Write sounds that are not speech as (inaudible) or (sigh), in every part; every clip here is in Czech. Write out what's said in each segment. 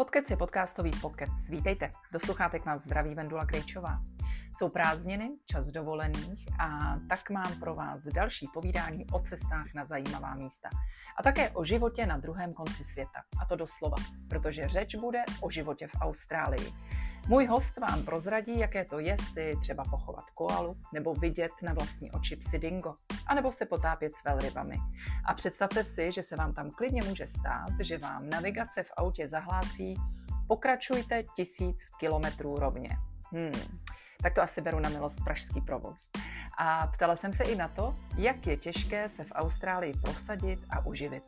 Podcast je podcastový pokec. Vítejte, do sluchátek vás zdraví Vendula Krejčová. Jsou prázdniny, čas dovolených a tak mám pro vás další povídání o cestách na zajímavá místa. A také o životě na druhém konci světa. A to doslova, protože řeč bude o životě v Austrálii. Můj host vám prozradí, jaké to je si třeba pochovat koalu, nebo vidět na vlastní oči psy dingo, anebo se potápět s velrybami. A představte si, že se vám tam klidně může stát, že vám navigace v autě zahlásí pokračujte tisíc kilometrů rovně. Hmm, tak to asi beru na milost pražský provoz. A ptala jsem se i na to, jak je těžké se v Austrálii prosadit a uživit.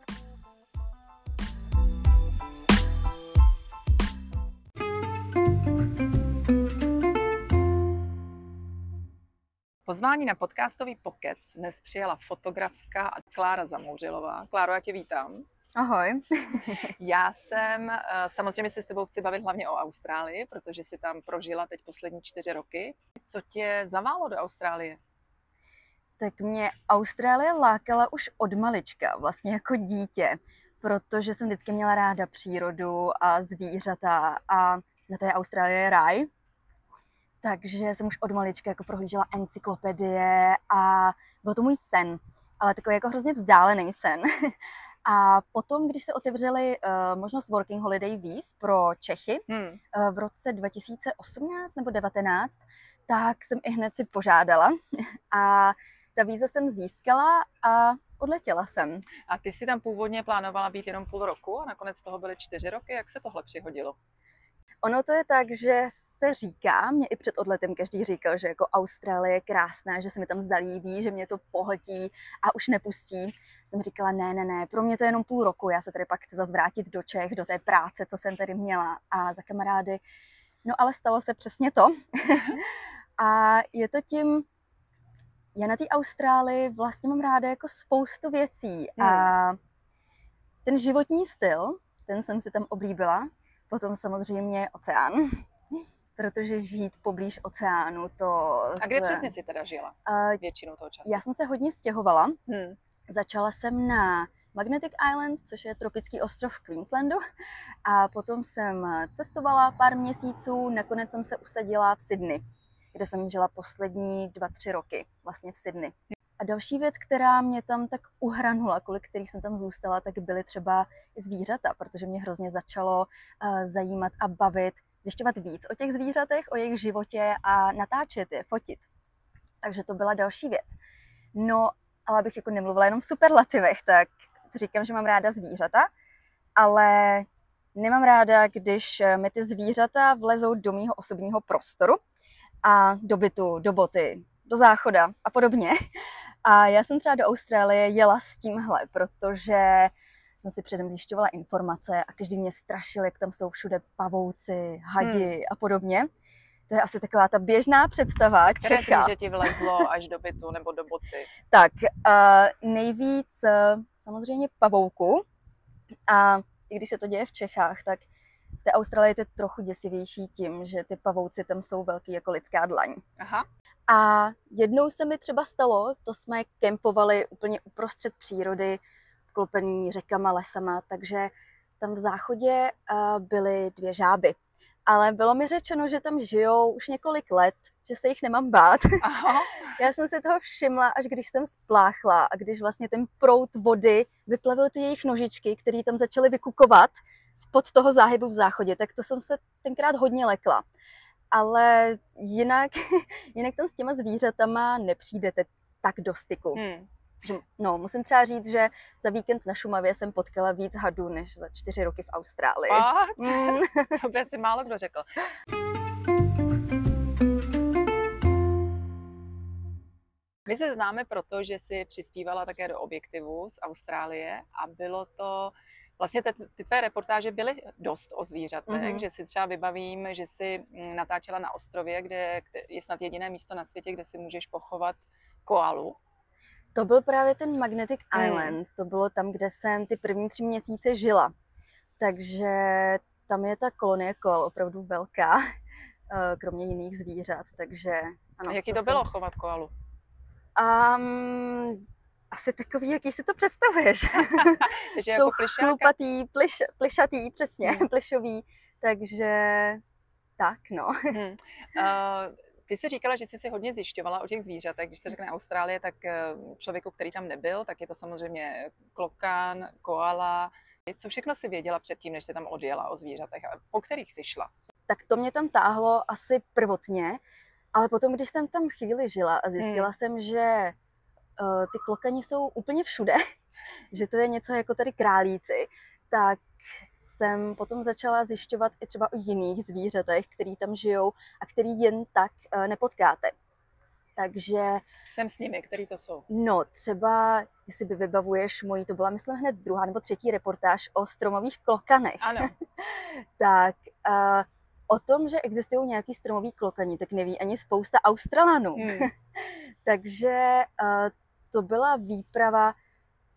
Pozvání na podcastový pokec dnes přijela fotografka Klára Zamouřilová. Kláro, já tě vítám. Ahoj. (laughs) já jsem, eh, samozřejmě se s tebou chci bavit hlavně o Austrálii, protože jsi tam prožila teď poslední čtyři roky. Co tě zaválo do Austrálie? Tak mě Austrálie lákala už od malička, vlastně jako dítě, protože jsem vždycky měla ráda přírodu a zvířata a na té Austrálie je ráj. Takže jsem už od malička jako prohlížela encyklopedie a byl to můj sen, ale takový jako hrozně vzdálený sen. (laughs) A potom, když se otevřely uh, možnost Working Holiday Víz pro Čechy hmm. uh, v roce 2018 nebo 2019, tak jsem i hned si požádala (laughs) a ta víza jsem získala a odletěla jsem. A ty si tam původně plánovala být jenom půl roku a nakonec toho byly čtyři roky. Jak se tohle přihodilo? Ono to je tak, že se říká, mě i před odletem každý říkal, že jako Austrálie je krásná, že se mi tam zalíbí, že mě to pohltí a už nepustí. Jsem říkala, ne, ne, ne, pro mě to je jenom půl roku, já se tady pak chci zase vrátit do Čech, do té práce, co jsem tady měla a za kamarády. No ale stalo se přesně to. (laughs) a je to tím, já na té Austrálii vlastně mám ráda jako spoustu věcí hmm. a ten životní styl, ten jsem si tam oblíbila, potom samozřejmě oceán protože žít poblíž oceánu, to... A kde to... přesně jsi teda žila uh, většinu toho času? Já jsem se hodně stěhovala. Hmm. Začala jsem na Magnetic Island, což je tropický ostrov v Queenslandu. A potom jsem cestovala pár měsíců, nakonec jsem se usadila v Sydney, kde jsem žila poslední dva, tři roky, vlastně v Sydney. A další věc, která mě tam tak uhranula, kvůli který jsem tam zůstala, tak byly třeba zvířata, protože mě hrozně začalo uh, zajímat a bavit zjišťovat víc o těch zvířatech, o jejich životě a natáčet je, fotit. Takže to byla další věc. No, ale abych jako nemluvila jenom v superlativech, tak říkám, že mám ráda zvířata, ale nemám ráda, když mi ty zvířata vlezou do mýho osobního prostoru a do bytu, do boty, do záchoda a podobně. A já jsem třeba do Austrálie jela s tímhle, protože jsem si předem zjišťovala informace a každý mě strašil, jak tam jsou všude pavouci, hadi hmm. a podobně. To je asi taková ta běžná představa Které Čecha. Které ti vlezlo až do bytu nebo do boty? (laughs) Tak, uh, nejvíc uh, samozřejmě pavouku. A i když se to děje v Čechách, tak v té Austrálii je to trochu děsivější tím, že ty pavouci tam jsou velký jako lidská dlaň. Aha. A jednou se mi třeba stalo, to jsme kempovali úplně uprostřed přírody, obklopený řekama, lesama, takže tam v záchodě uh, byly dvě žáby. Ale bylo mi řečeno, že tam žijou už několik let, že se jich nemám bát. (laughs) Aha. Já jsem si toho všimla, až když jsem spláchla a když vlastně ten prout vody vyplavil ty jejich nožičky, které tam začaly vykukovat spod toho záhybu v záchodě, tak to jsem se tenkrát hodně lekla. Ale jinak, (laughs) jinak tam s těma zvířatama nepřijdete tak do styku. Hmm. Že, no, musím třeba říct, že za víkend na Šumavě jsem potkala víc hadů než za čtyři roky v Austrálii. Fakt? Mm. (laughs) to by si málo kdo řekl. My se známe proto, že jsi přispívala také do objektivu z Austrálie a bylo to, vlastně ty, ty tvé reportáže byly dost o zvířatech, mm-hmm. že si třeba vybavím, že jsi mm, natáčela na ostrově, kde je snad jediné místo na světě, kde si můžeš pochovat koalu. To byl právě ten Magnetic hmm. Island. To bylo tam, kde jsem ty první tři měsíce žila. Takže tam je ta kolonie kol opravdu velká, (laughs) eh, kromě jiných zvířat. Takže ano. A jaký to, to bylo jsem... chovat koalu? Um, asi takový, jaký si to představuješ. (laughs) Takže Jsou jako plišáka? chlupatý, pliš, plišatý, přesně, Hmm. (laughs) plišový, takže tak no. Hmm. Uh, ty jsi říkala, že jsi si hodně zjišťovala o těch zvířatech. Když se řekne Austrálie, tak eh, člověku, který tam nebyl, tak je to samozřejmě klokan, koala. Co všechno si věděla předtím, než jsi tam odjela o zvířatech? A po kterých jsi šla? Tak to mě tam táhlo asi prvotně, ale potom, když jsem tam chvíli žila a zjistila Hmm. jsem, že uh, ty klokani jsou úplně všude, (laughs) že to je něco jako tady králíci, tak jsem potom začala zjišťovat i třeba o jiných zvířatech, který tam žijou a který jen tak uh, nepotkáte. Takže Jsem s nimi, který to jsou. No, třeba, jestli by vybavuješ moji, to byla myslím hned druhá nebo třetí reportáž o stromových klokanech. Ano, (laughs) Tak uh, o tom, že existují nějaký stromový klokani, tak neví ani spousta Australanů. hmm. (laughs) Takže uh, to byla výprava,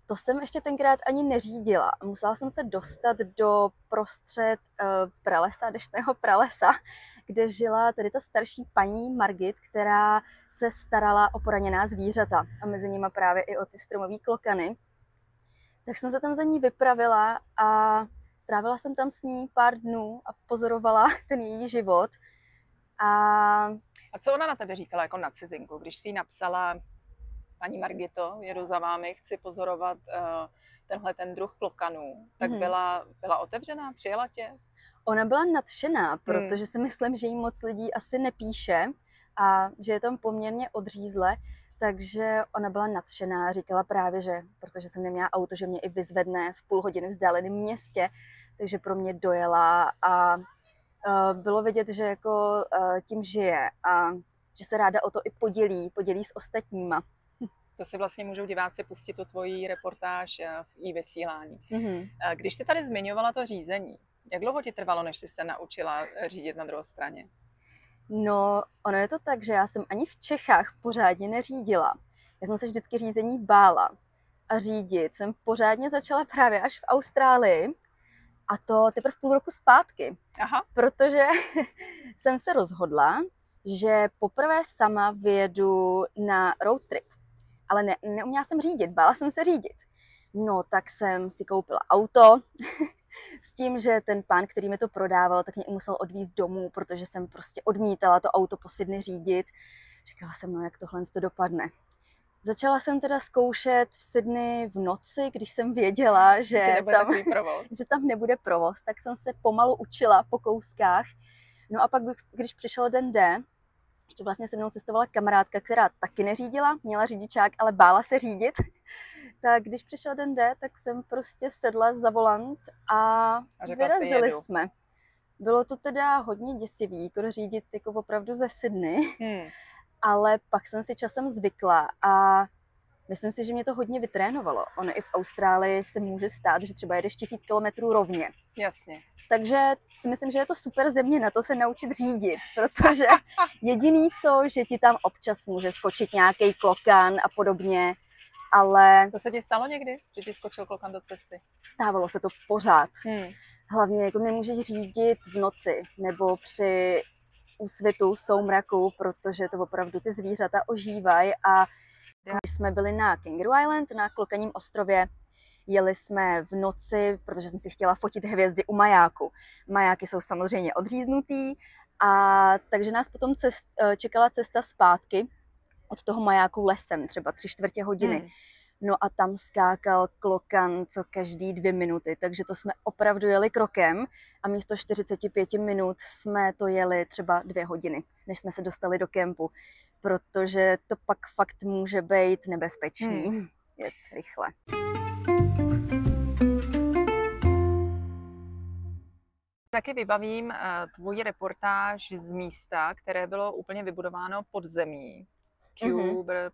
to jsem ještě tenkrát ani neřídila. Musela jsem se dostat do prostřed uh, pralesa, deštného pralesa, kde žila tady ta starší paní Margit, která se starala o poraněná zvířata a mezi nimi právě i o ty stromové klokany. Tak jsem se tam za ní vypravila a strávila jsem tam s ní pár dnů a pozorovala (laughs) ten její život. A A co ona na tebe říkala jako na cizinku, když jsi jí napsala paní Margito, jedu za vámi, chci pozorovat uh, tenhle ten druh klokanů, tak Mhm. byla, byla otevřená, přijela tě? Ona byla nadšená, protože si myslím, že jí moc lidí asi nepíše a že je tam poměrně odřízle, takže ona byla nadšená, říkala právě, že protože jsem neměla auto, že mě i vyzvedne v půl hodiny vzdáleném městě, takže pro mě dojela a uh, bylo vidět, že jako uh, tím žije a že se ráda o to i podělí, podělí s ostatníma. To si vlastně můžou diváci pustit tu tvoji reportáž eh, v i vysílání. Mm-hmm. Když jsi tady zmiňovala to řízení, jak dlouho ti trvalo, než jsi se naučila eh, řídit na druhé straně? No, ono je to tak, že já jsem ani v Čechách pořádně neřídila. Já jsem se vždycky řízení bála. A řídit jsem pořádně začala právě až v Austrálii. A to teprve půl roku zpátky. Aha, Protože (laughs) jsem se rozhodla, že poprvé sama vyjedu na road trip. Ale ne, neuměla jsem řídit, bála jsem se řídit. No, tak jsem si koupila auto (laughs) s tím, že ten pán, který mi to prodával, tak mě i musel odvízt domů, protože jsem prostě odmítala to auto po Sydney řídit. Říkala jsem, no jak tohle to dopadne. Začala jsem teda zkoušet v Sydney v noci, když jsem věděla, že, že tam, (laughs) že tam nebude provoz, tak jsem se pomalu učila po kouskách. No a pak, bych, když přišel den D, ještě vlastně se mnou cestovala kamarádka, která taky neřídila, měla řidičák, ale bála se řídit. (laughs) tak když přišel den D, tak jsem prostě sedla za volant a, A vyrazili jsme. Bylo to teda hodně děsivý, jako řídit jako opravdu ze Sydney, Hmm. ale pak jsem si časem zvykla a myslím si, že mě to hodně vytrénovalo. Ono i v Austrálii se může stát, že třeba jedeš tisíc kilometrů rovně. Jasně. Takže si myslím, že je to super země na to se naučit řídit, protože (laughs) jediný co, že ti tam občas může skočit nějaký klokan a podobně, ale To se ti stalo někdy, že ti skočil klokan do cesty? stávalo se to pořád. Hmm. Hlavně jako nemůžeš řídit v noci nebo při úsvitu, soumraku, protože to opravdu ty zvířata ožívají a když jsme byli na Kangaroo Island, na Klokaním ostrově, jeli jsme v noci, protože jsem si chtěla fotit hvězdy u majáku. Majáky jsou samozřejmě odříznutý, a takže nás potom cest, eh, čekala cesta zpátky od toho majáku lesem, třeba tři čtvrtě hodiny. Hmm. No a tam skákal klokan co každý dvě minuty, takže to jsme opravdu jeli krokem a místo 45 minut jsme to jeli třeba dvě hodiny, než jsme se dostali do kempu, protože to pak fakt může být nebezpečný. Hmm. (laughs) Jet rychle. Taky vybavím uh, tvoji reportáž z místa, které bylo úplně vybudováno pod zemí. Mhm. Cuber, Cooper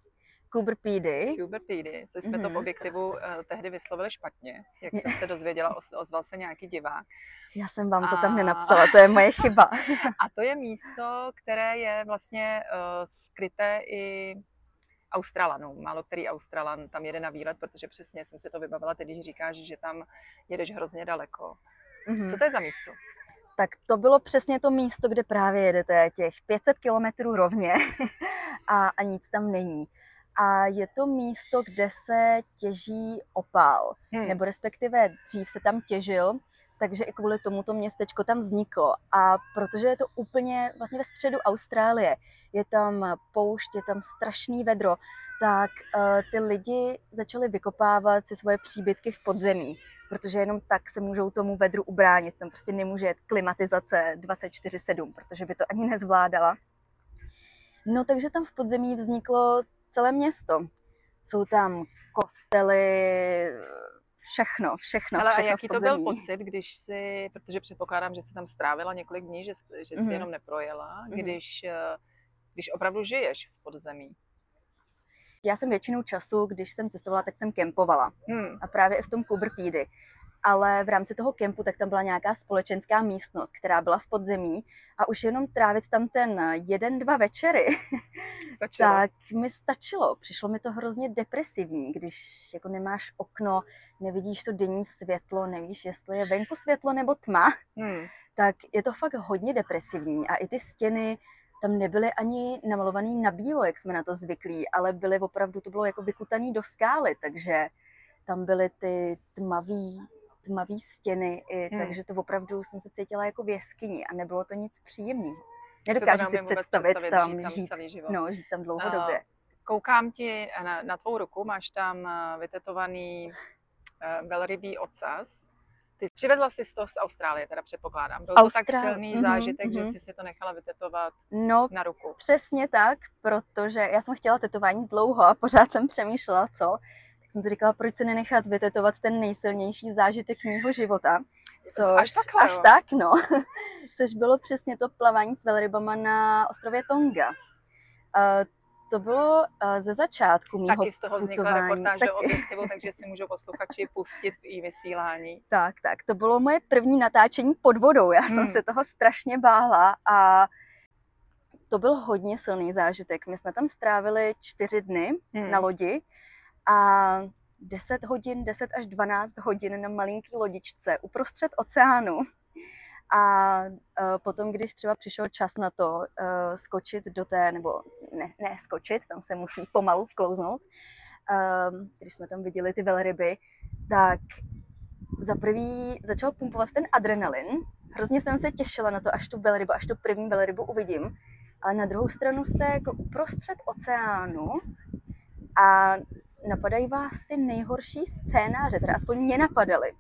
Pedy. Cuber Pedy, co jsme to v Mhm. objektivu uh, tehdy vyslovili špatně, jak jsem se dozvěděla, ozval se nějaký divák. Já jsem vám to A- tam nenapsala, to je moje chyba. (laughs) A to je místo, které je vlastně uh, skryté i Australanům. Málo který Australan tam jede na výlet, protože přesně jsem si to vybavila, teď když říkáš, že tam jedeš hrozně daleko. Mhm. Co to je za místo? Tak to bylo přesně to místo, kde právě jedete těch 500 kilometrů rovně (laughs) a, a nic tam není. A je to místo, kde se těží opál, hmm. nebo respektive dřív se tam těžil, takže i kvůli tomu to městečko tam vzniklo. A protože je to úplně vlastně ve středu Austrálie, je tam poušť, je tam strašný vedro, tak uh, ty lidi začali vykopávat si svoje příbytky v podzemí, protože jenom tak se můžou tomu vedru ubránit. Tam prostě nemůže jet klimatizace 24-7, protože by to ani nezvládala. No takže tam v podzemí vzniklo celé město. Jsou tam kostely, všechno, všechno. Ale všechno a jaký to byl pocit, když si, protože předpokládám, že jsi tam strávila několik dní, že, že jsi mm-hmm. jenom neprojela, mm-hmm. když, eh, když opravdu žiješ v podzemí? Já jsem většinou času, když jsem cestovala, tak jsem kempovala. Hmm. A právě i v tom Kuberpídy ale v rámci toho kempu tak tam byla nějaká společenská místnost, která byla v podzemí a už jenom trávit tam ten jeden, dva večery, (laughs) stačilo. tak mi stačilo. Přišlo mi to hrozně depresivní, když jako nemáš okno, nevidíš to denní světlo, nevíš, jestli je venku světlo nebo tma, hmm. tak je to fakt hodně depresivní a i ty stěny tam nebyly ani namalovaný na bílo, jak jsme na to zvyklí, ale byly opravdu, to bylo jako vykutaný do skály, takže tam byly ty tmavý tmavé stěny, i, hmm. takže to opravdu jsem se cítila jako v jeskyni a nebylo to nic příjemného. Nedokážu si představit, představit tam, žít tam, žít, celý život. No, žít tam dlouhodobě. Uh, koukám ti na, na tvou ruku, máš tam eh, vytetovaný uh, velrybý ocas. Ty přivezla jsi to z Austrálie, teda předpokládám. Byl Austrál... to tak silný mm-hmm, zážitek, mm-hmm. že mhm. jsi si to nechala vytetovat no, na ruku. přesně tak, protože já jsem chtěla tetování dlouho a pořád jsem přemýšlela, co jsem si říkala, proč se nenechat vytetovat ten nejsilnější zážitek mýho života. Což, až takhle, až tak, no. (laughs) Což bylo přesně to plavání s velrybama na ostrově Tonga. Uh, to bylo uh, ze začátku mýho Taky z toho vznikla putování. reportáž (laughs) tak... do objektivu, takže si můžou posluchači pustit i vysílání. Tak, tak. To bylo moje první natáčení pod vodou. Já hmm. jsem se toho strašně bála a to byl hodně silný zážitek. My jsme tam strávili čtyři dny hmm. na lodi a 10 hodin, 10 až 12 hodin na malinký lodičce uprostřed oceánu. A uh, potom, když třeba přišel čas na to uh, skočit do té, nebo ne, ne skočit, tam se musí pomalu vklouznout, uh, když jsme tam viděli ty velryby, tak za prvý začal pumpovat ten adrenalin. Hrozně jsem se těšila na to, až tu velrybu, až tu první velrybu uvidím. Ale na druhou stranu jste jako uprostřed oceánu a napadají vás ty nejhorší scénáře, teda aspoň mě napadaly.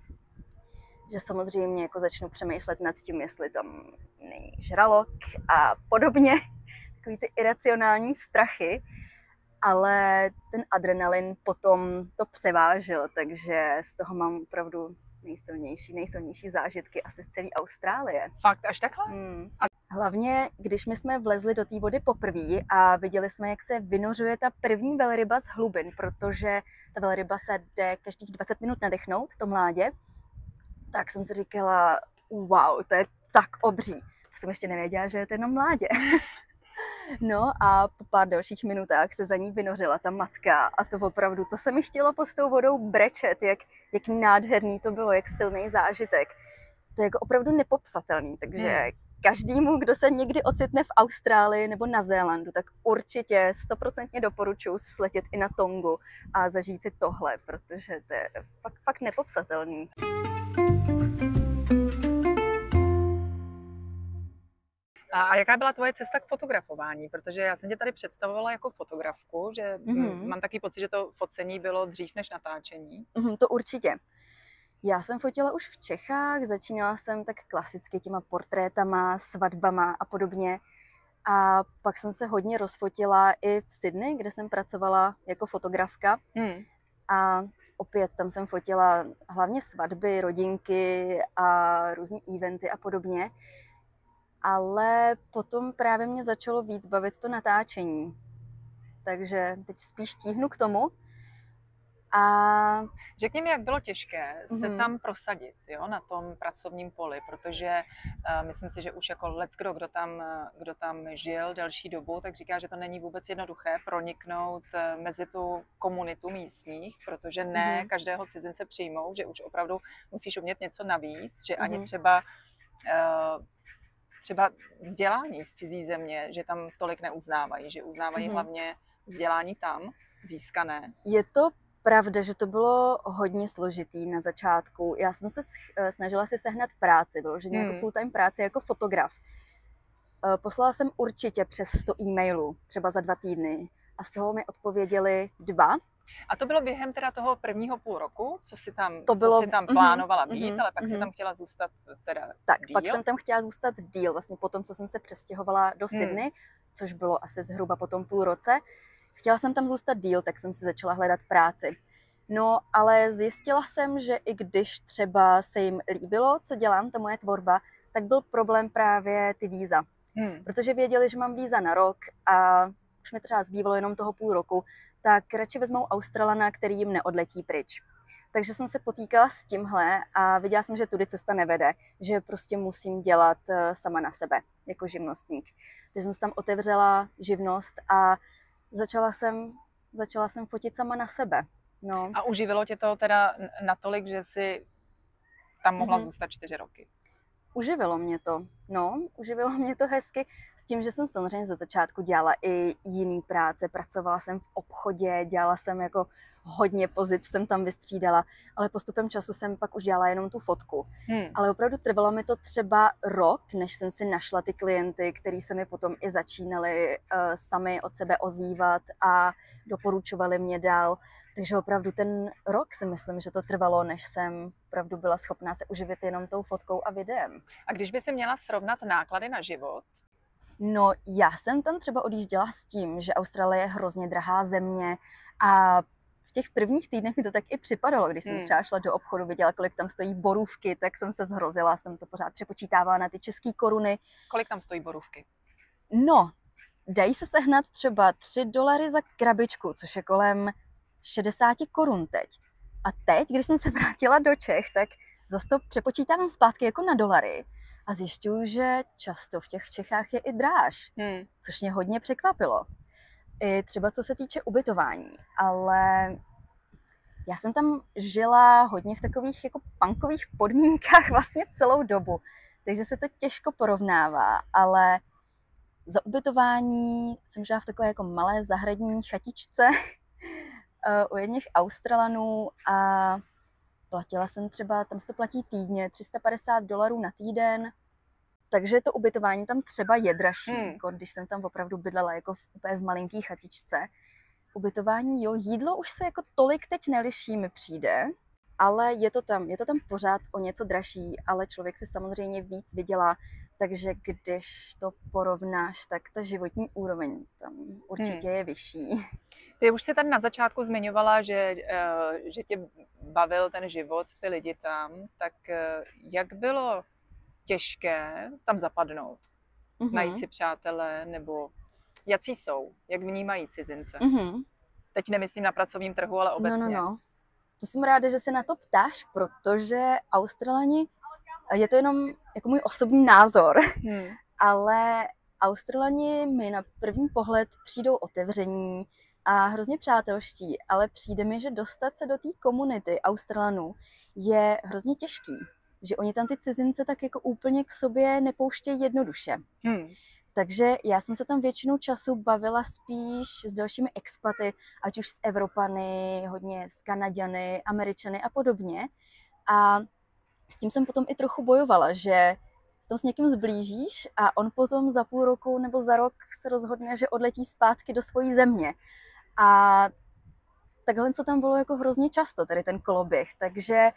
Že samozřejmě jako začnu přemýšlet nad tím, jestli tam není žralok a podobně, (laughs) takový ty iracionální strachy, ale ten adrenalin potom to převážil, takže z toho mám opravdu nejsilnější, nejsilnější zážitky asi z celé Austrálie. Fakt, až takhle? Hmm. A hlavně, když my jsme vlezli do té vody poprvé a viděli jsme, jak se vynořuje ta první velryba z hlubin, protože ta velryba se jde každých 20 minut nadechnout, to mládě, tak jsem si říkala, wow, to je tak obří. To jsem ještě nevěděla, že je to jenom mládě. (laughs) No a po pár dalších minutách se za ní vynořila ta matka a to opravdu, to se mi chtělo pod tou vodou brečet, jak, jak nádherný to bylo, jak silný zážitek. To je jako opravdu nepopsatelný, takže hmm. každému, kdo se někdy ocitne v Austrálii nebo na Zélandu, tak určitě stoprocentně doporučuji sletět i na Tongu a zažít si tohle, protože to je fakt, fakt nepopsatelný. A jaká byla tvoje cesta k fotografování? Protože já jsem tě tady představovala jako fotografku, že mm-hmm. mám taky pocit, že to focení bylo dřív než natáčení. Mm-hmm, to určitě. Já jsem fotila už v Čechách, začínala jsem tak klasicky těma portrétama, svatbama a podobně. A pak jsem se hodně rozfotila i v Sydney, kde jsem pracovala jako fotografka. Mm. A opět tam jsem fotila hlavně svatby, rodinky a různé eventy a podobně ale potom právě mě začalo víc bavit to natáčení. Takže teď spíš tíhnu k tomu. A řekni mi, jak bylo těžké se mm-hmm. tam prosadit jo, na tom pracovním poli, protože uh, myslím si, že už jako let kdo, kdo tam, kdo tam žil delší dobu, tak říká, že to není vůbec jednoduché proniknout uh, mezi tu komunitu místních, protože ne mm-hmm. každého cizince přijmou, že už opravdu musíš umět něco navíc, že mm-hmm. ani třeba uh, třeba vzdělání z cizí země, že tam tolik neuznávají, že uznávají mm-hmm. hlavně vzdělání tam. získané? Je to pravda, že to bylo hodně složitý na začátku. Já jsem se eh, snažila si sehnat práci, vyloženě jako hmm. jako full-time práci jako fotograf. Eh, poslala jsem určitě přes 100 e-mailů, třeba za dva týdny. A z toho mi odpověděli dva. A to bylo během teda toho prvního půl roku, co si tam, to bylo, co si tam mhm, plánovala mm, být, mm, ale pak mm. si mhm. tam chtěla zůstat teda Tak, díl. pak jsem tam chtěla zůstat díl, vlastně po tom, co jsem se přestěhovala do hmm. Sydney, mm. což bylo asi zhruba po tom půl roce. Chtěla jsem tam zůstat díl, tak jsem si začala hledat práci. No, ale zjistila jsem, že i když třeba se jim líbilo, co dělám, ta moje tvorba, tak byl problém právě ty víza. Hmm. Protože věděli, že mám víza na rok a už mi třeba zbývalo jenom toho půl roku, tak radši vezmou Australana, který jim neodletí pryč. Takže jsem se potýkala s tímhle a viděla jsem, že tudy cesta nevede, že prostě musím dělat eh, sama na sebe jako živnostník. Takže jsem tam otevřela živnost a začala jsem, začala jsem fotit sama na sebe. No. A uživilo tě to teda natolik, že jsi tam mohla mm-hmm. zůstat čtyři roky? Uživilo mě to, no, uživilo mě to hezky, s tím, že jsem samozřejmě za začátku dělala i jiný práce, pracovala jsem v obchodě, dělala jsem jako hodně pozic, jsem tam vystřídala, ale postupem času jsem pak už dělala jenom tu fotku. Hmm. Ale opravdu trvalo mi to třeba rok, než jsem si našla ty klienty, který se mi potom i začínali uh, sami od sebe ozývat a doporučovali mě dál. Takže opravdu ten rok si myslím, že to trvalo, než jsem opravdu byla schopná se uživit jenom tou fotkou a videem. A když by si měla srovnat náklady na život? No, já jsem tam třeba odjížděla s tím, že Austrálie je hrozně drahá země a v těch prvních týdnech mi to tak i připadalo, když jsem hmm. třeba šla do obchodu, viděla, kolik tam stojí borůvky, tak jsem se zhrozila, jsem to pořád přepočítávala na ty české koruny. Kolik tam stojí borůvky? No, dají se sehnat třeba 3 dolary za krabičku, což je kolem 60 korun teď. A teď, když jsem se vrátila do Čech, tak zase to přepočítávám zpátky jako na dolary a zjišťuju, že často v těch Čechách je i dráž, hmm. což mě hodně překvapilo. I třeba co se týče ubytování, ale já jsem tam žila hodně v takových jako punkových podmínkách (laughs) vlastně celou dobu, takže se to těžko porovnává, ale za ubytování jsem žila v takové jako malé zahradní chatičce u jedných Australanů a platila jsem třeba, tam se to platí týdně, 350 dolarů na týden, takže to ubytování tam třeba je dražší, hmm. jako když jsem tam opravdu bydlela jako v, úplně v malinký chatičce. Ubytování, jo, jídlo už se jako tolik teď neliší, mi přijde, ale je to tam, je to tam pořád o něco dražší, ale člověk si samozřejmě víc vydělá, takže když to porovnáš, tak ta životní úroveň tam určitě hmm. je vyšší. Ty už jsi tady na začátku zmiňovala, že, eh, že tě bavil ten život, ty lidi tam, tak eh, jak bylo těžké tam zapadnout? Mm-hmm. Najít si přátele, nebo jaký jsou? Jak vnímají cizince? Mm-hmm. Teď nemyslím na pracovním trhu, ale obecně. No, no, no. To jsem ráda, že se na to ptáš, protože Australani, je to jenom jako můj osobní názor, hmm. (laughs) ale Australani mi na první pohled přijdou otevření, a hrozně přátelští, ale přijde mi, že dostat se do té komunity Australanů je hrozně těžký. Že oni tam ty cizince tak jako úplně k sobě nepouštějí jednoduše. Hmm. Takže já jsem se tam většinu času bavila spíš s dalšími expaty, ať už s Evropany, hodně s Kanaďany, Američany a podobně. A s tím jsem potom i trochu bojovala, že tam s někým zblížíš a on potom za půl roku nebo za rok se rozhodne, že odletí zpátky do svojí země. A takhle co tam bylo jako hrozně často, tady ten koloběh, takže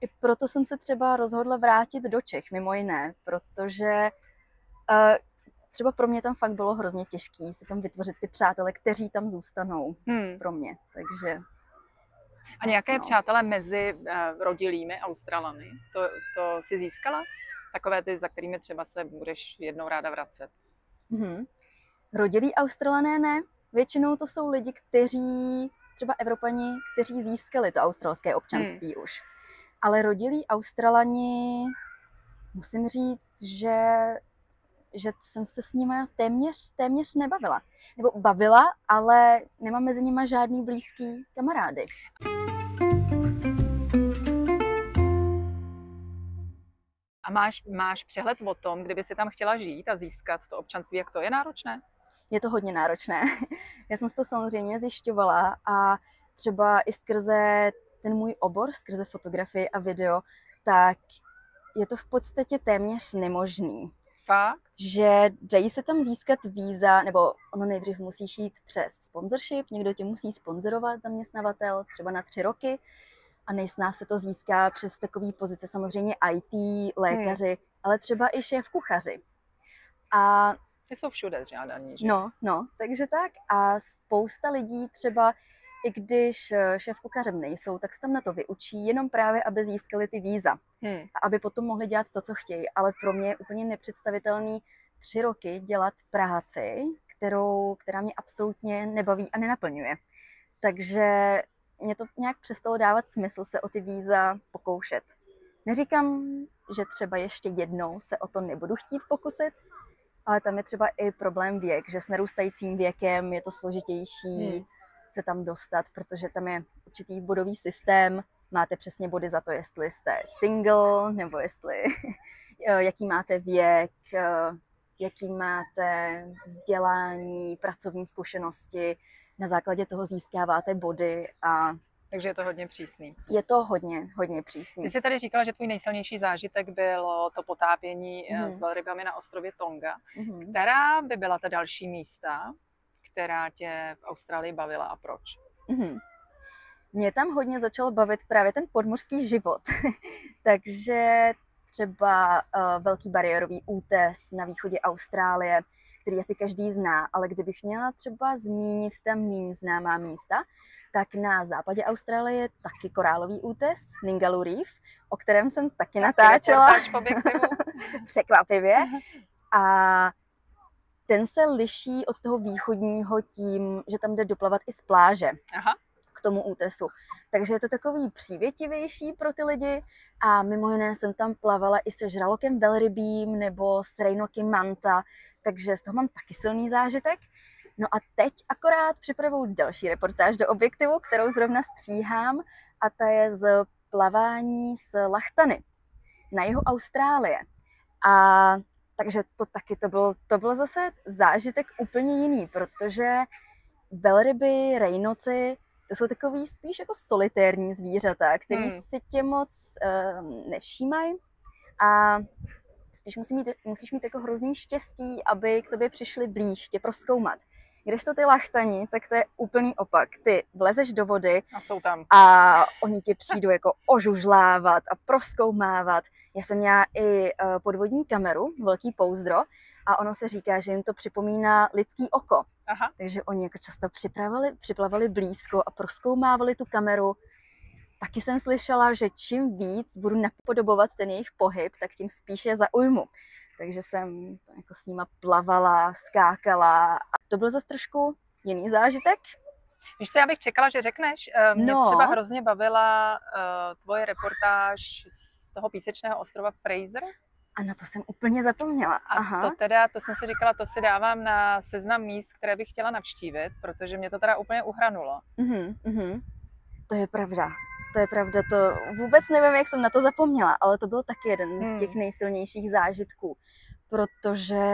i proto jsem se třeba rozhodla vrátit do Čech, mimo jiné, protože uh, třeba pro mě tam fakt bylo hrozně těžké si tam vytvořit ty přátele, kteří tam zůstanou hmm. pro mě, takže... A nějaké no. přátelé mezi uh, rodilými Australany, to, to si získala? Takové ty, za kterými třeba se budeš jednou ráda vracet? Mm-hmm. Rodilí Australané ne, Většinou to jsou lidi, kteří, třeba Evropani, kteří získali to australské občanství hmm. už. Ale rodilí Australani, musím říct, že že jsem se s nimi téměř, téměř nebavila. Nebo bavila, ale nemám mezi nimi žádný blízký kamarády. A máš, máš přehled o tom, kdyby si tam chtěla žít a získat to občanství, jak to je náročné? Je to hodně náročné. (laughs) Já jsem to samozřejmě zjišťovala a třeba i skrze ten můj obor, skrze fotografii a video, tak je to v podstatě téměř nemožný. Fakt? Že dají se tam získat víza, nebo ono nejdřív musíš jít přes sponsorship, někdo tě musí sponzorovat, zaměstnavatel, třeba na tři roky, a nejsná se to získá přes takové pozice, samozřejmě IT, lékaři, hmm. ale třeba i šéf kuchaři. A ty jsou všude žádaní, že? No, no, takže tak. A spousta lidí třeba, i když eh, šéf kuchařem nejsou, tak se tam na to vyučí, jenom právě, aby získali ty víza. Hmm. A aby potom mohli dělat to, co chtějí. Ale pro mě je úplně nepředstavitelný tři roky dělat práci, kterou, která mě absolutně nebaví a nenaplňuje. Takže mě to nějak přestalo dávat smysl se o ty víza pokoušet. Neříkám, že třeba ještě jednou se o to nebudu chtít pokusit, ale tam je třeba i problém věk, že s narůstajícím věkem je to složitější hmm. se tam dostat, protože tam je určitý bodový systém, máte přesně body za to, jestli jste single, nebo jestli, (laughs) jaký máte věk, jaký máte vzdělání, pracovní zkušenosti, na základě toho získáváte body a takže je to hodně přísný. Je to hodně, hodně přísný. Ty jsi tady říkala, že tvůj nejsilnější zážitek bylo to potápění mm. s velrybami na ostrově Tonga. Mm. Která by byla ta další místa, která tě v Austrálii bavila a proč? Mm. Mě tam hodně začal bavit právě ten podmořský život. (laughs) Takže třeba uh, velký bariérový útes na východě Austrálie, který asi každý zná, ale kdybych měla třeba zmínit tam méně známá místa, tak na západě Austrálie je taky korálový útes, Ningaloo Reef, o kterém jsem taky, taky natáčela. (laughs) Překvapivě. A ten se liší od toho východního tím, že tam jde doplavat i z pláže. Aha. k tomu útesu. Takže je to takový přívětivější pro ty lidi a mimo jiné jsem tam plavala i se žralokem velrybím nebo s rejnoky manta, takže z toho mám taky silný zážitek. No a teď akorát připravuju další reportáž do objektivu, kterou zrovna stříhám a ta je z plavání s lachtany na jihu Austrálie. A takže to taky to byl, to byl zase zážitek úplně jiný, protože velryby, rejnoci, to jsou takový spíš jako solitérní zvířata, který hmm. si tě moc uh, nevšímají a spíš musí mít, musíš mít jako hrozný štěstí, aby k tobě přišli blíž, tě proskoumat. Když to ty lachtani, tak to je úplný opak. Ty vlezeš do vody a jsou tam. A oni ti přijdou jako ožužlávat a proskoumávat. Já jsem měla i eh, podvodní kameru, velký pouzdro, a ono se říká, že jim to připomíná lidský oko. Aha. Takže oni jako často připravili, připlavali blízko a proskoumávali tu kameru. Taky jsem slyšela, že čím víc budu napodobovat ten jejich pohyb, tak tím spíše zaujmu takže jsem jako s nima plavala, skákala a to byl zase trošku jiný zážitek. Víš co, já bych čekala, že řekneš, eh, mě no. třeba hrozně bavila uh, tvoje reportáž z toho písečného ostrova Fraser. A na to jsem úplně zapomněla. Aha. A to teda, to jsem si říkala, to si dávám na seznam míst, které bych chtěla navštívit, protože mě to teda úplně uhranulo. Uh-huh, uh-huh. To je pravda to je pravda, to vůbec nevím, jak jsem na to zapomněla, ale to byl taky jeden hmm. z těch nejsilnějších zážitků, protože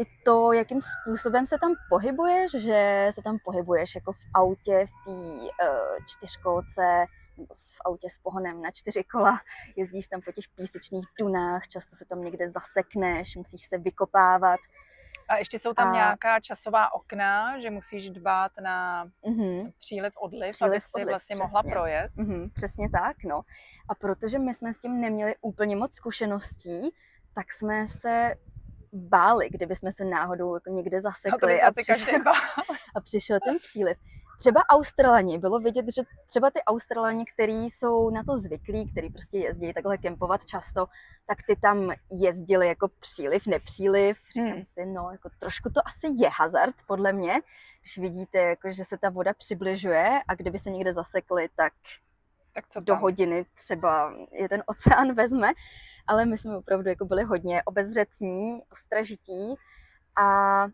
i to, jakým způsobem se tam pohybuješ, že se tam pohybuješ jako v autě, v té uh, čtyřkolce, nebo v autě s pohonem na čtyři kola, jezdíš tam po těch písečných dunách, často se tam někde zasekneš, musíš se vykopávat. A ještě jsou tam a... nějaká časová okna, že musíš dbát na mm-hmm. příliv, odliv, příliv, aby si odliv, vlastně přesně. mohla projet. Mm-hmm, přesně tak, no. A protože my jsme s tím neměli úplně moc zkušeností, tak jsme se báli, kdyby jsme se náhodou jako někde zasekli a, a, přišel, (laughs) a přišel ten příliv. Třeba Australani, bylo vidět, že třeba ty Australani, kteří jsou na to zvyklí, kteří prostě jezdí takhle kempovat často, tak ty tam jezdili jako příliv, nepříliv. Říkám hmm. si, no, jako trošku to asi je hazard, podle mě, když vidíte, jako, že se ta voda přibližuje a kdyby se někde zasekli, tak, tak co do hodiny třeba je ten oceán vezme. Ale my jsme opravdu jako byli hodně obezřetní, ostražití a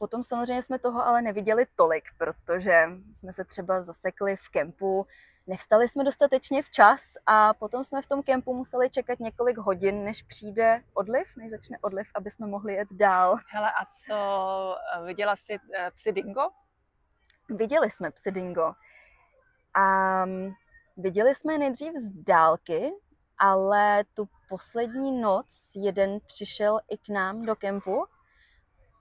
Potom samozřejmě jsme toho ale neviděli tolik, protože jsme se třeba zasekli v kempu nevstali jsme dostatečně včas a potom jsme v tom kempu museli čekat několik hodin, než přijde odliv, než začne odliv, aby jsme mohli jet dál. Hele, a co, eh, viděla jsi eh, psy dingo? Viděli jsme psy dingo. A viděli jsme je nejdřív z dálky, ale tu poslední noc jeden přišel i k nám do kempu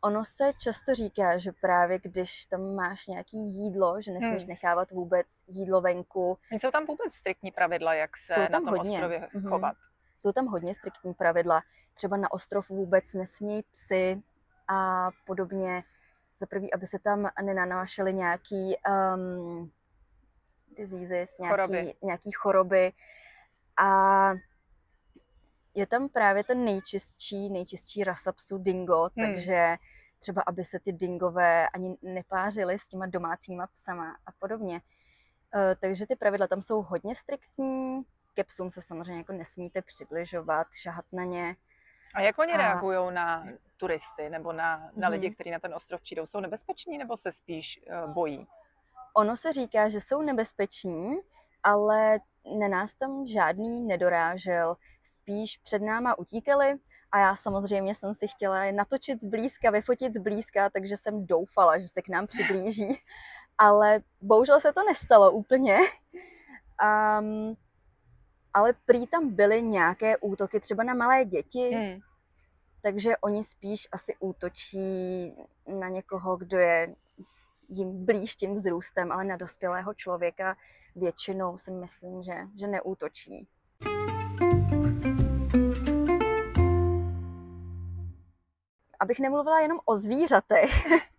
Ono se často říká, že právě když tam máš nějaký jídlo, že nesmíš hmm. nechávat vůbec jídlo venku. Jsou tam vůbec striktní pravidla, jak se Jsou tam na tom hodně. ostrově mm-hmm. chovat? Jsou tam hodně striktní pravidla. Třeba na ostrov vůbec nesmějí psy a podobně. Za prvý, aby se tam nenanášely nějaký um, diseases, nějaký choroby. nějaký choroby. A je tam právě ten nejčistší, nejčistší rasa psů dingo, hmm. takže třeba aby se ty dingové ani nepářily s těma domácíma psama a podobně. Uh, takže ty pravidla tam jsou hodně striktní, ke psům se samozřejmě jako nesmíte přibližovat, šahat na ně. A jak oni a... reagují na turisty nebo na, na lidi, hmm. kteří na ten ostrov přijdou? Jsou nebezpeční nebo se spíš uh, bojí? Ono se říká, že jsou nebezpeční, ale na nás tam žádný nedorážel, spíš před náma utíkali a já samozřejmě jsem si chtěla je natočit zblízka, vyfotit zblízka, takže jsem doufala, že se k nám přiblíží. (laughs) Ale bohužel se to nestalo úplně. (laughs) Um, ale prý tam byly nějaké útoky třeba na malé děti, hmm. takže oni spíš asi útočí na někoho, kdo je jim blíž tím vzrůstem, ale na dospělého člověka většinou si myslím, že, že neútočí. Abych nemluvila jenom o zvířatech,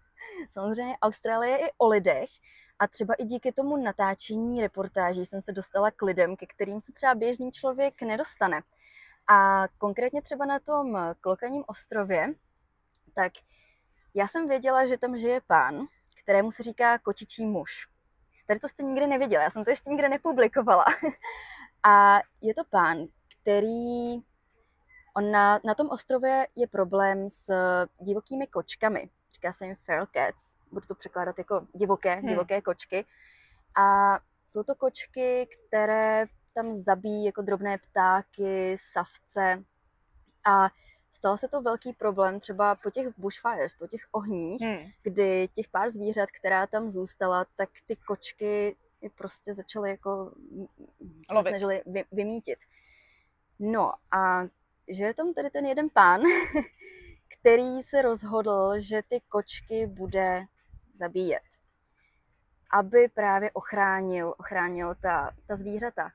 (laughs) samozřejmě Austrálie je i o lidech a třeba i díky tomu natáčení reportáží jsem se dostala k lidem, ke kterým se třeba běžný člověk nedostane. A konkrétně třeba na tom Klokaním ostrově, tak já jsem věděla, že tam žije pán, kterému se říká kočičí muž. Tady to jste nikdy neviděla, já jsem to ještě nikdy nepublikovala. (laughs) A je to pán, který... On na, na tom ostrově je problém s divokými kočkami. Říká se jim feral cats. Budu to překládat jako divoké, hmm. divoké kočky. A jsou to kočky, které tam zabíjí jako drobné ptáky, savce. A Stalo se to velký problém třeba po těch bushfires, po těch ohních, hmm. kdy těch pár zvířat, která tam zůstala, tak ty kočky je prostě začaly jako Lovit. snažili vy, vymítit. No a že je tam tady ten jeden pán, (laughs) který se rozhodl, že ty kočky bude zabíjet, aby právě ochránil, ochránil ta, ta zvířata.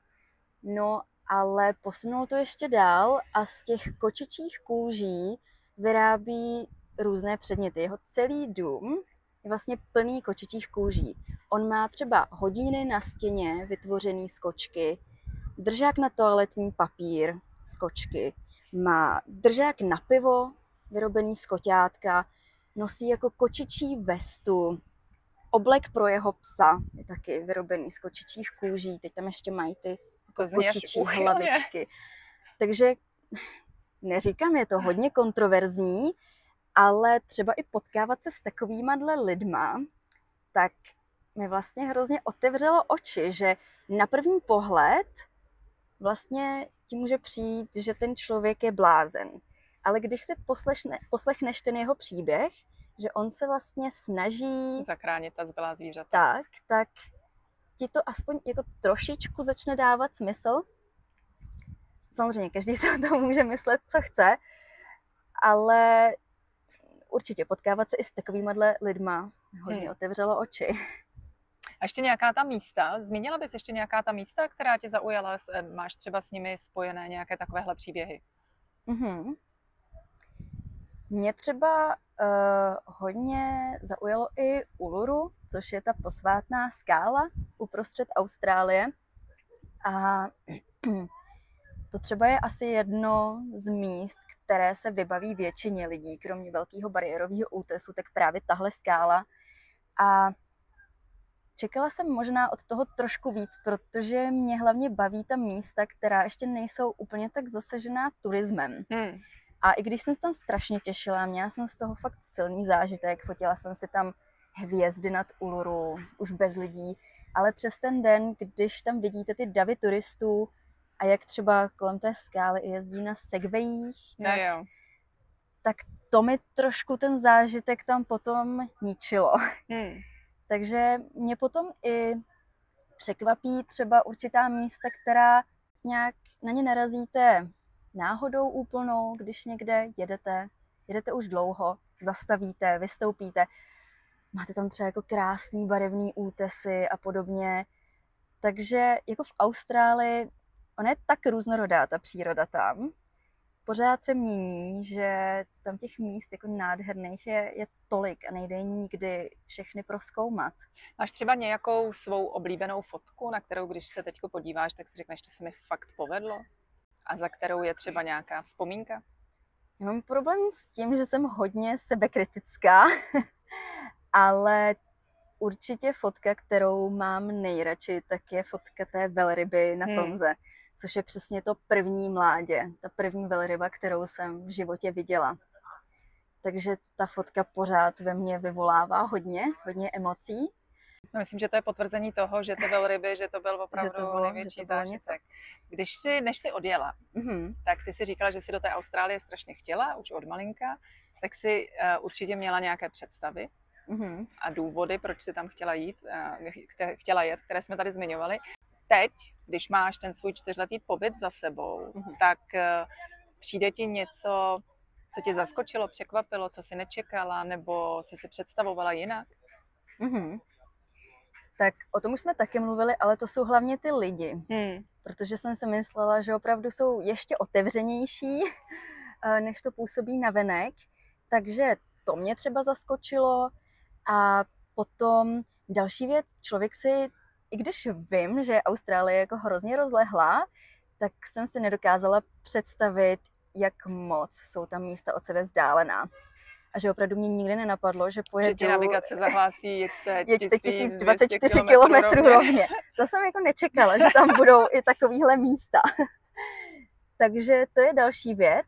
No ale posunul to ještě dál a z těch kočičích kůží vyrábí různé předměty. Jeho celý dům je vlastně plný kočičích kůží. On má třeba hodiny na stěně vytvořený z kočky, držák na toaletní papír z kočky, má držák na pivo vyrobený z koťátka, nosí jako kočičí vestu, oblek pro jeho psa je taky vyrobený z kočičích kůží, teď tam ještě mají ty jako kočičí hlavičky. Takže neříkám, je to hodně kontroverzní, ale třeba i potkávat se s takovýma lidma, tak mi vlastně hrozně otevřelo oči, že na první pohled vlastně ti může přijít, že ten člověk je blázen. Ale když si poslechne, poslechneš ten jeho příběh, že on se vlastně snaží... Zachránit ta zbylá zvířata. Tak, tak ti to aspoň jako trošičku začne dávat smysl. Samozřejmě, každý se o tom může myslet, co chce, ale určitě potkávat se i s takovými lidma hodně hmm. otevřelo oči. A ještě nějaká ta místa, zmínila bys ještě nějaká ta místa, která tě zaujala? Eh, máš třeba s nimi spojené nějaké takovéhle příběhy? Mm-hmm. Mě třeba uh, hodně zaujalo i Uluru, což je ta posvátná skála uprostřed Austrálie. A (clears throat) to třeba je asi jedno z míst, které se vybaví většině lidí, kromě velkého bariérového útesu, tak právě tahle skála. A čekala jsem možná od toho trošku víc, protože mě hlavně baví ta místa, která ještě nejsou úplně tak zasažená turismem. Hmm. A i když jsem se tam strašně těšila, měla jsem z toho fakt silný zážitek, fotila jsem si tam hvězdy nad Uluru, už bez lidí, ale přes ten den, když tam vidíte ty davy turistů a jak třeba kolem té skály jezdí na segwayích, tak, jo. tak to mi trošku ten zážitek tam potom ničilo. Hmm. (laughs) Takže mě potom i překvapí třeba určitá místa, která nějak na ně narazíte náhodou úplnou, když někde jedete, jedete už dlouho, zastavíte, vystoupíte, máte tam třeba jako krásný barevný útesy a podobně. Takže jako v Austrálii, ona je tak různorodá ta příroda tam, pořád se mění, že tam těch míst jako nádherných je, je tolik a nejde nikdy všechny proskoumat. Máš třeba nějakou svou oblíbenou fotku, na kterou když se teď podíváš, tak si řekneš, to se mi fakt povedlo? A za kterou je třeba nějaká vzpomínka? Já mám problém s tím, že jsem hodně sebekritická, (laughs) ale určitě fotka, kterou mám nejradši, tak je fotka té velryby na. Tonze. Hmm což je přesně to první mládě, ta první velryba, kterou jsem v životě viděla. Takže ta fotka pořád ve mně vyvolává hodně, hodně emocí. No, myslím, že to je potvrzení toho, že to velryby, že to byl opravdu (laughs) že to bylo, největší zážitek. Když si, než jsi odjela, mm-hmm. tak ty si říkala, že si do té Austrálie strašně chtěla, už od malinka, tak si uh, určitě měla nějaké představy mm-hmm. a důvody, proč si tam chtěla jít, uh, chtěla jet, které jsme tady zmiňovali teď, když máš ten svůj čtyřletý pobyt za sebou, mm-hmm. tak uh, přijde ti něco, co tě zaskočilo, překvapilo, co si nečekala, nebo si si představovala jinak? Mm-hmm. Tak o tom už jsme taky mluvili, ale to jsou hlavně ty lidi. Hmm. Protože jsem si myslela, že opravdu jsou ještě otevřenější, (laughs) eh, než to působí na venek. Takže to mě třeba zaskočilo. A potom další věc, člověk si i když vím, že Austrálie je jako hrozně rozlehlá, tak jsem si nedokázala představit, jak moc jsou tam místa od sebe vzdálená. A že opravdu mě nikdy nenapadlo, že pojedu... Že navigace (laughs) zahlásí, jeďte, jeďte 1024 km rovně. To jsem jako nečekala, že tam (laughs) budou i takovýhle místa. (laughs) Takže to je další věc.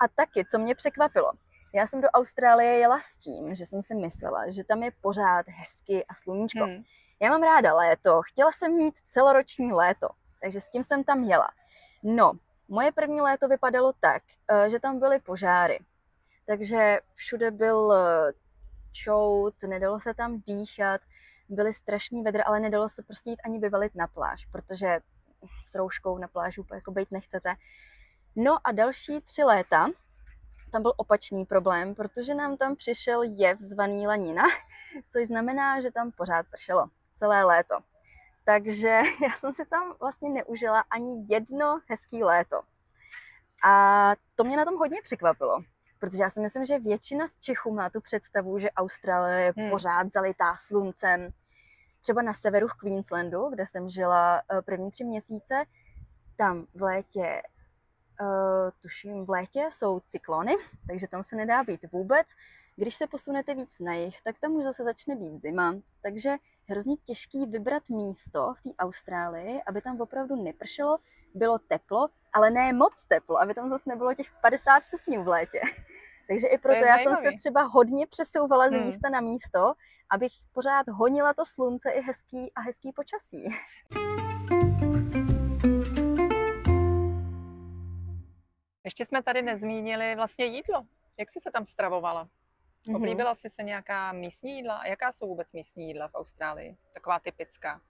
A taky, co mě překvapilo. Já jsem do Austrálie jela s tím, že jsem si myslela, že tam je pořád hezky a sluníčko. Hmm. Já mám ráda léto, chtěla jsem mít celoroční léto, takže s tím jsem tam jela. No, moje první léto vypadalo tak, eh, že tam byly požáry. Takže všude byl eh, čout, nedalo se tam dýchat, byly strašný vedra, ale nedalo se prostě jít ani vyvalit na pláž, protože s rouškou na pláži jako být nechcete. No a další tři léta tam byl opačný problém, protože nám tam přišel jev zvaný lanina, (laughs) což znamená, že tam pořád pršelo celé léto. Takže (laughs) já jsem si tam vlastně neužila ani jedno hezký léto. A to mě na tom hodně překvapilo, protože já si myslím, že většina z Čechů má tu představu, že Austrálie je hmm. pořád zalitá sluncem. Třeba na severu v Queenslandu, kde jsem žila eh, první tři měsíce, tam v létě, uh, tuším v létě jsou cyklony, (laughs) takže tam se nedá být vůbec. Když se posunete víc na jih, tak tam už zase začne být zima, takže hrozně těžký vybrat místo v té Austrálii, aby tam opravdu nepršelo, bylo teplo, ale ne moc teplo, aby tam zase nebylo těch 50 stupňů v létě. (laughs) Takže i proto já jsem se třeba hodně přesouvala z hmm. místa na místo, abych pořád honila to slunce i hezký a hezký počasí. Ještě jsme tady nezmínili vlastně jídlo. Jak jsi se tam stravovala? Mm-hmm. Oblíbila jsi se nějaká místní jídla? A jaká jsou vůbec místní jídla v Austrálii? Taková typická.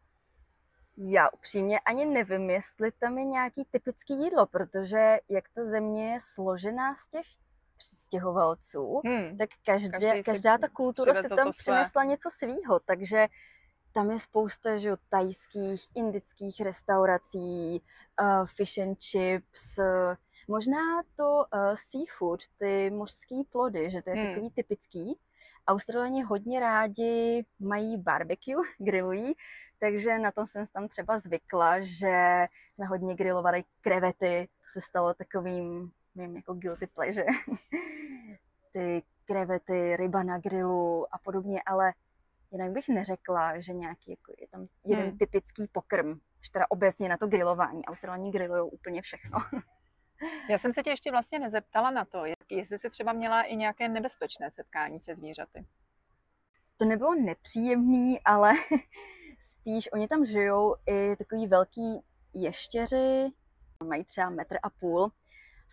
Já upřímně ani nevím, jestli tam je nějaký typický jídlo, protože jak ta země je složená z těch přistěhovalců, hmm. tak každé, každý každá ta kultura se tam přinesla něco svýho, takže tam je spousta že, tajských, indických restaurací, uh, fish and chips, uh, Možná to uh, seafood, ty mořské plody, že to je hmm. takový typický. Australani hodně rádi mají barbecue, (laughs) grillují, takže na tom jsem tam třeba zvykla, že jsme hodně grilovali krevety, to se stalo takovým mým jako guilty pleasure. (laughs) Ty krevety, ryba na grilu a podobně, ale jinak bych neřekla, že nějaký jako je tam jeden hmm. typický pokrm, že teda obecně na to grilování. Australani grillují úplně všechno. Já jsem se tě ještě vlastně nezeptala na to, jestli jsi třeba měla i nějaké nebezpečné setkání se zvířaty. to nebylo nepříjemný, ale (laughs) spíš oni tam žijou i takový velký ještěři, mají třeba metr a půl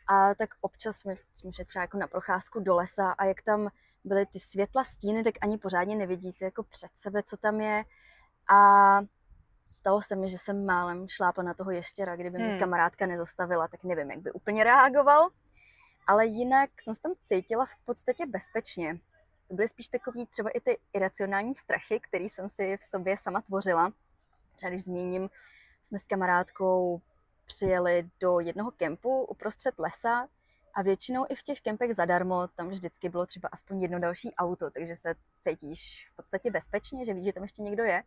a tak občas jsme, jsme šli třeba jako na procházku do lesa a jak tam byly ty světla stíny, tak ani pořádně nevidíte jako před sebe, co tam je. A stalo se mi, že jsem málem šlápla na toho ještěra, kdyby mě hmm. kamarádka nezastavila, tak nevím, jak by úplně reagoval. Ale jinak jsem se tam cítila v podstatě bezpečně. To byly spíš takový třeba i ty iracionální strachy, které jsem si v sobě sama tvořila. Třeba když zmíním, jsme s kamarádkou přijeli do jednoho kempu uprostřed lesa a většinou i v těch kempech zadarmo tam vždycky bylo třeba aspoň jedno další auto, takže se cítíš v podstatě bezpečně, že víš, že tam ještě někdo je.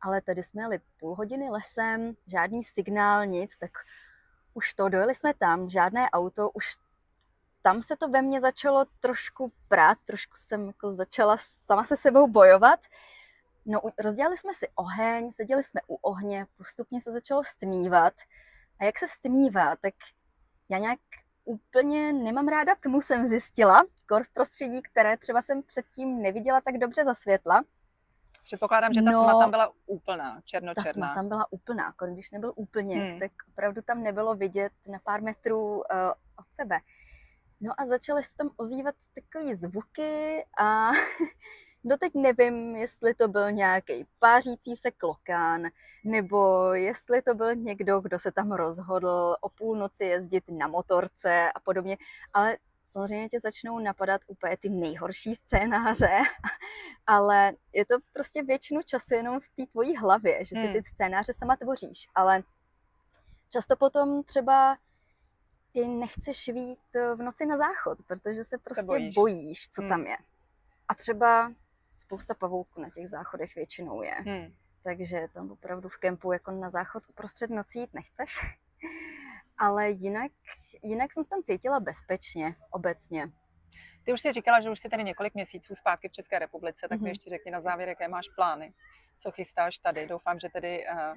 Ale tady jsme jeli půl hodiny lesem, žádný signál, nic, tak už to, dojeli jsme tam, žádné auto, už tam se to ve mně začalo trošku prát, trošku jsem jako začala sama se sebou bojovat. No, rozdělali jsme si oheň, seděli jsme u ohně, postupně se začalo stmívat. A jak se stmívá, tak já nějak úplně nemám ráda tmu, jsem zjistila, kor v prostředí, které třeba jsem předtím neviděla tak dobře za světla. Předpokládám, že ta no, tma tam byla úplná, černočerná. Ta tma tam byla úplná, když nebyl úplně, hmm. tak opravdu tam nebylo vidět na pár metrů uh, od sebe. No a začaly se tam ozývat takové zvuky a (laughs) Doteď nevím, jestli to byl nějaký pářící se klokán, nebo jestli to byl někdo, kdo se tam rozhodl o půlnoci jezdit na motorce a podobně, ale samozřejmě tě začnou napadat úplně ty nejhorší scénáře, (laughs) ale je to prostě většinu času jenom v té tvojí hlavě, že si hmm. ty scénáře sama tvoříš, ale často potom třeba i nechceš vít v noci na záchod, protože se prostě bojíš. bojíš, co hmm. tam je. A třeba spousta pavouků na těch záchodech většinou je. Hmm. Takže tam opravdu v kempu jako na záchod uprostřed noci jít nechceš. (laughs) Ale jinak, jinak jsem se tam cítila bezpečně, obecně. Ty už si říkala, že už jsi tady několik měsíců zpátky v České republice, tak mm-hmm. mi mhm. ještě řekni na závěr, jaké máš plány, co chystáš tady. Doufám, že tedy uh,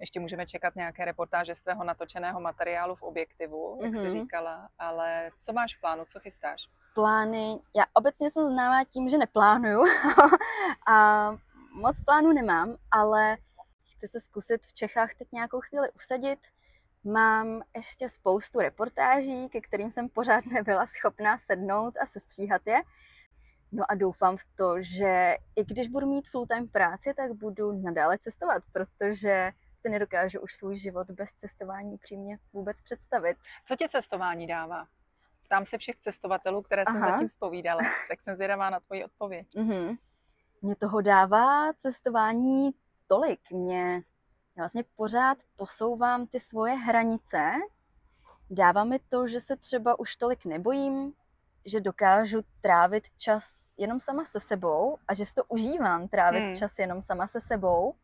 ještě můžeme čekat nějaké reportáže z tvého natočeného materiálu v objektivu, jak mm-hmm. jsi mhm. říkala, ale co máš v plánu, co chystáš? Plány, já obecně jsem známá tím, že neplánuju (laughs) a moc plánů nemám, ale chci se zkusit v Čechách teď nějakou chvíli usadit. Mám ještě spoustu reportáží, ke kterým jsem pořád (laughs) nebyla schopná sednout a sestříhat je. No a doufám v to, že i když budu mít full-time práci, tak budu nadále cestovat, protože si nedokážu už svůj život bez cestování přímě vůbec představit. Co ti cestování dává? Ptám se všech cestovatelů, které jsem Aha. zatím spovídala, tak jsem zvědavá na tvoji odpověď. Mm-hmm. Mě toho dává cestování tolik. Mě já vlastně pořád posouvám ty svoje hranice. Dává mi to, že se třeba už tolik nebojím, že dokážu trávit čas jenom sama se sebou a že si to užívám, trávit hmm. čas jenom sama se sebou.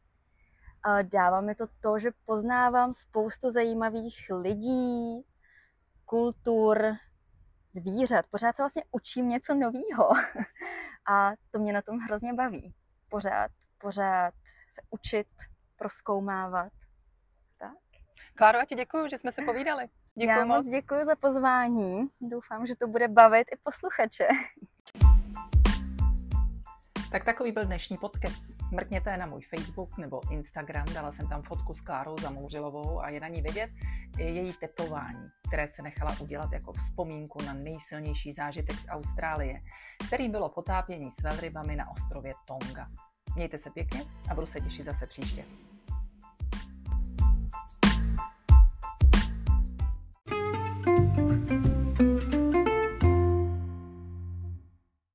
A dává mi to to, že poznávám spoustu zajímavých lidí, kultur, zvířat. Pořád se vlastně učím něco nového. (laughs) A to mě na tom hrozně baví. Pořád, pořád se učit, proskoumávat. Tak. Kláro, a ti děkuji, že jsme se povídali. Děkuji Já moc děkuji za pozvání. Doufám, že to bude bavit i posluchače. (laughs) Tak takový byl dnešní podcast. Mrkněte na můj Facebook nebo Instagram, dala jsem tam fotku s Klárou Zamouřilovou a je na ní vidět její tetování, které se nechala udělat jako vzpomínku na nejsilnější zážitek z Austrálie, který bylo potápění s velrybami na ostrově Tonga. Mějte se pěkně a budu se těšit zase příště.